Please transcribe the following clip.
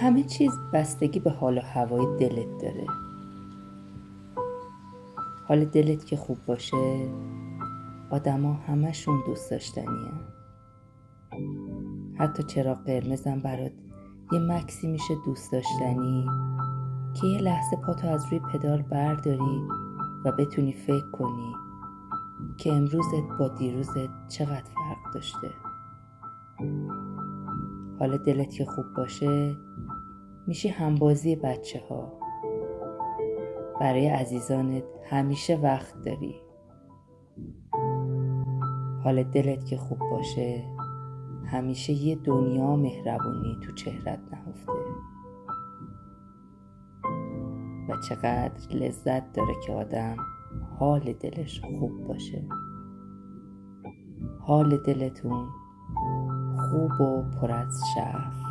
همه چیز بستگی به حال و هوای دلت داره. حال دلت که خوب باشه آدما همشون دوست داشتنیه. حتی چرا قرمزم برات یه مکسی میشه دوست داشتنی که یه لحظه پاتو از روی پدال برداری و بتونی فکر کنی که امروزت با دیروزت چقدر فرق داشته. حال دلت که خوب باشه میشی همبازی بچه ها برای عزیزانت همیشه وقت داری. حال دلت که خوب باشه همیشه یه دنیا مهربونی تو چهرت نهفته. و چقدر لذت داره که آدم حال دلش خوب باشه. حال دلتون خوب و پر از شرف